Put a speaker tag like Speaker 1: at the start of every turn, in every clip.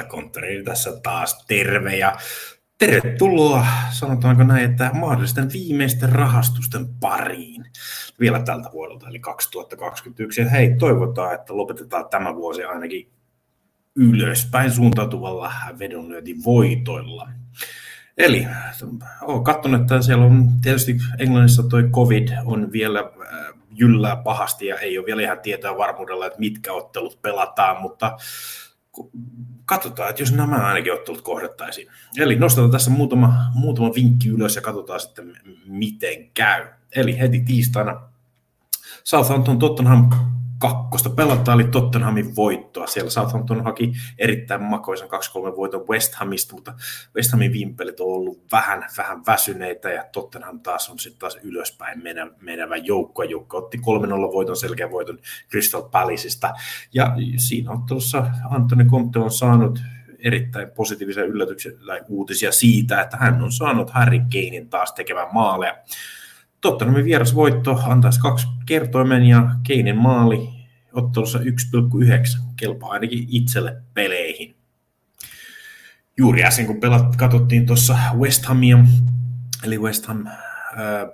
Speaker 1: Faktakonttori tässä taas terve ja tervetuloa, sanotaanko näin, että mahdollisten viimeisten rahastusten pariin vielä tältä vuodelta, eli 2021. Ja hei, toivotaan, että lopetetaan tämä vuosi ainakin ylöspäin suuntautuvalla vedonlyöntivoitoilla. Eli olen katsonut, että siellä on tietysti Englannissa toi covid on vielä äh, jyllää pahasti ja ei ole vielä ihan tietoa varmuudella, että mitkä ottelut pelataan, mutta katsotaan, että jos nämä ainakin ottelut kohdattaisiin. Eli nostetaan tässä muutama, muutama vinkki ylös ja katsotaan sitten, miten käy. Eli heti tiistaina Southampton Tottenham kakkosta pelataan, eli Tottenhamin voittoa. Siellä Southampton haki erittäin makoisen 2-3 voiton West Hamista, mutta West Hamin viimpelit on ollut vähän, vähän väsyneitä ja Tottenham taas on sitten taas ylöspäin menevä joukko. Joukko otti 3-0 voiton, selkeän voiton Crystal Palaceista. Ja siinä ottelussa Antoni Conte on saanut erittäin positiivisia yllätyksiä tai uutisia siitä, että hän on saanut Harry Kanein taas tekemään maaleja. Tottenhamin vierasvoitto antaisi kaksi kertoimen ja Keinin maali ottelussa 1,9 kelpaa ainakin itselle peleihin. Juuri äsken kun pelat, katsottiin tuossa West Hamia, eli West Ham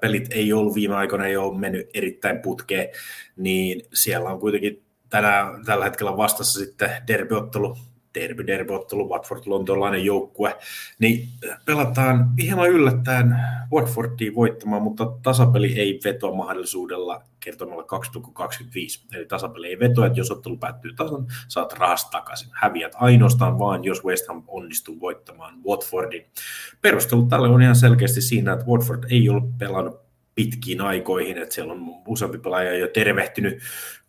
Speaker 1: pelit ei ollut viime aikoina, ei ole mennyt erittäin putkeen, niin siellä on kuitenkin tänä, tällä hetkellä vastassa sitten derbyottelu derby, derbyottelu, Watford lontoolainen joukkue, niin pelataan hieman yllättäen Watfordia voittamaan, mutta tasapeli ei veto mahdollisuudella kertomalla 2,25. Eli tasapeli ei veto, että jos ottelu päättyy tasan, saat rahasta takaisin. Häviät ainoastaan vaan, jos West Ham onnistuu voittamaan Watfordin. Perustelu tälle on ihan selkeästi siinä, että Watford ei ole pelannut pitkiin aikoihin, että siellä on useampi pelaaja jo tervehtynyt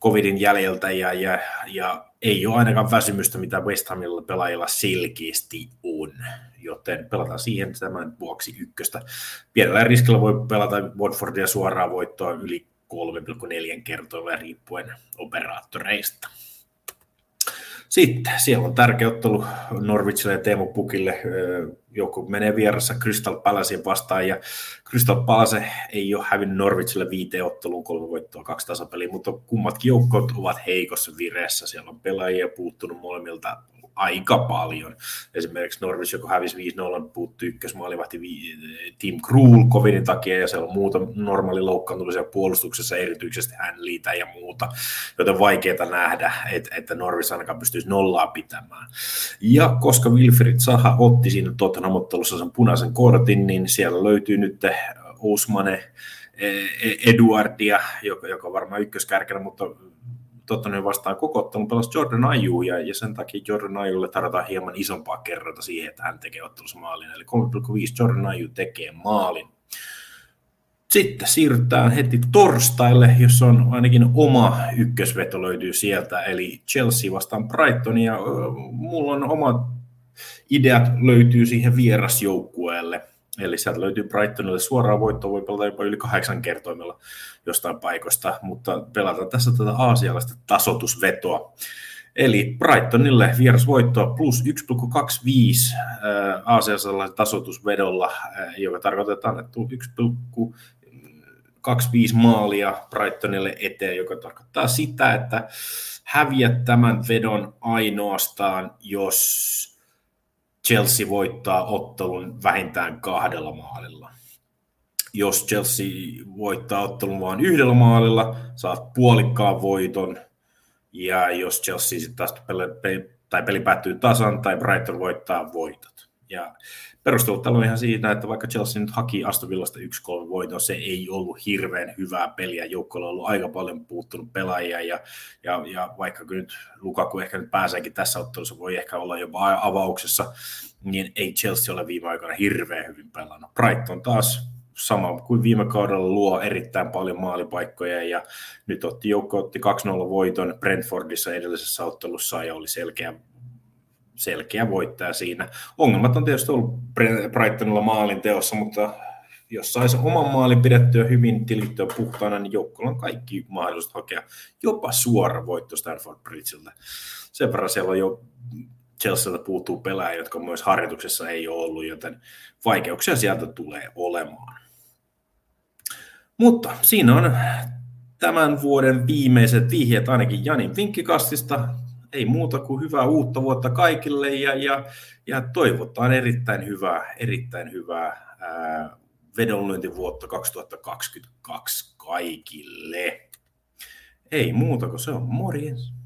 Speaker 1: covidin jäljiltä ja, ja, ja ei ole ainakaan väsymystä, mitä West Hamilla pelaajilla selkeästi on, joten pelataan siihen tämän vuoksi ykköstä. Pienellä riskillä voi pelata Watfordia suoraan voittoa yli 3,4 kertoilla riippuen operaattoreista. Sitten siellä on tärkeä ottelu Norwichille ja Teemu Pukille. Joku menee vieressä Crystal Palaceen vastaan ja Crystal Palace ei ole hävinnyt Norwichille viiteen otteluun, kolme voittoa, kaksi tasapeliä, mutta kummatkin joukot ovat heikossa vireessä. Siellä on pelaajia puuttunut molemmilta aika paljon. Esimerkiksi Norwich, joka hävisi 5-0, puuttui ykkösmaalivahti Team Krul covidin takia, ja siellä on muuta normaali loukkaantumisia puolustuksessa, erityisesti hän liitä ja muuta, joten vaikeaa nähdä, että, että Norwich ainakaan pystyisi nollaa pitämään. Ja koska Wilfried Saha otti siinä Tottenham-ottelussa sen punaisen kortin, niin siellä löytyy nyt Usmane, e, e, Eduardia, joka, joka varmaan ykköskärkenä, mutta Tottenham vastaan koko ottelun pelasi Jordan Ayu, ja, ja sen takia Jordan Ayulle tarvitaan hieman isompaa kerrota siihen, että hän tekee ottelussa maalin. Eli 3,5 Jordan Ayu tekee maalin. Sitten siirrytään heti torstaille, jossa on ainakin oma ykkösveto löytyy sieltä, eli Chelsea vastaan Brighton, ja mulla on omat ideat löytyy siihen vierasjoukkueelle – Eli sieltä löytyy Brightonille suoraan voittoa, voi pelata jopa yli kahdeksan kertoimella jostain paikoista, mutta pelataan tässä tätä aasialaista tasotusvetoa. Eli Brightonille vierasvoittoa plus 1,25 aasialaisella tasotusvedolla, joka tarkoittaa että 1,25 maalia Brightonille eteen, joka tarkoittaa sitä, että häviät tämän vedon ainoastaan, jos Chelsea voittaa ottelun vähintään kahdella maalilla. Jos Chelsea voittaa ottelun vain yhdellä maalilla, saat puolikkaan voiton. Ja jos Chelsea sitten taas peli, tai peli päättyy tasan tai Brighton voittaa, voitot. Ja perustelut on ihan siitä, että vaikka Chelsea nyt haki Aston Villasta 1-3 voiton, se ei ollut hirveän hyvää peliä. Joukkoilla on ollut aika paljon puuttunut pelaajia ja, ja, ja vaikka nyt Lukaku ehkä nyt pääseekin tässä ottelussa, voi ehkä olla jopa avauksessa, niin ei Chelsea ole viime aikoina hirveän hyvin pelannut. Brighton taas sama kuin viime kaudella luo erittäin paljon maalipaikkoja ja nyt otti joukko otti 2-0 voiton Brentfordissa edellisessä ottelussa ja oli selkeä selkeä voittaja siinä. Ongelmat on tietysti ollut Brightonilla maalin teossa, mutta jos saisi oman maalin pidettyä hyvin tilittyä puhtaana, niin joukkueella on kaikki mahdollisuus hakea jopa suora voitto Stanford Bridgeltä. Sen verran siellä on jo Chelsealta puuttuu pelaajia, jotka myös harjoituksessa ei ole ollut, joten vaikeuksia sieltä tulee olemaan. Mutta siinä on tämän vuoden viimeiset vihjeet ainakin Janin vinkkikastista ei muuta kuin hyvää uutta vuotta kaikille ja, ja, ja toivotaan erittäin hyvää, erittäin hyvää ää, vedonlyöntivuotta 2022 kaikille. Ei muuta kuin se on morjens.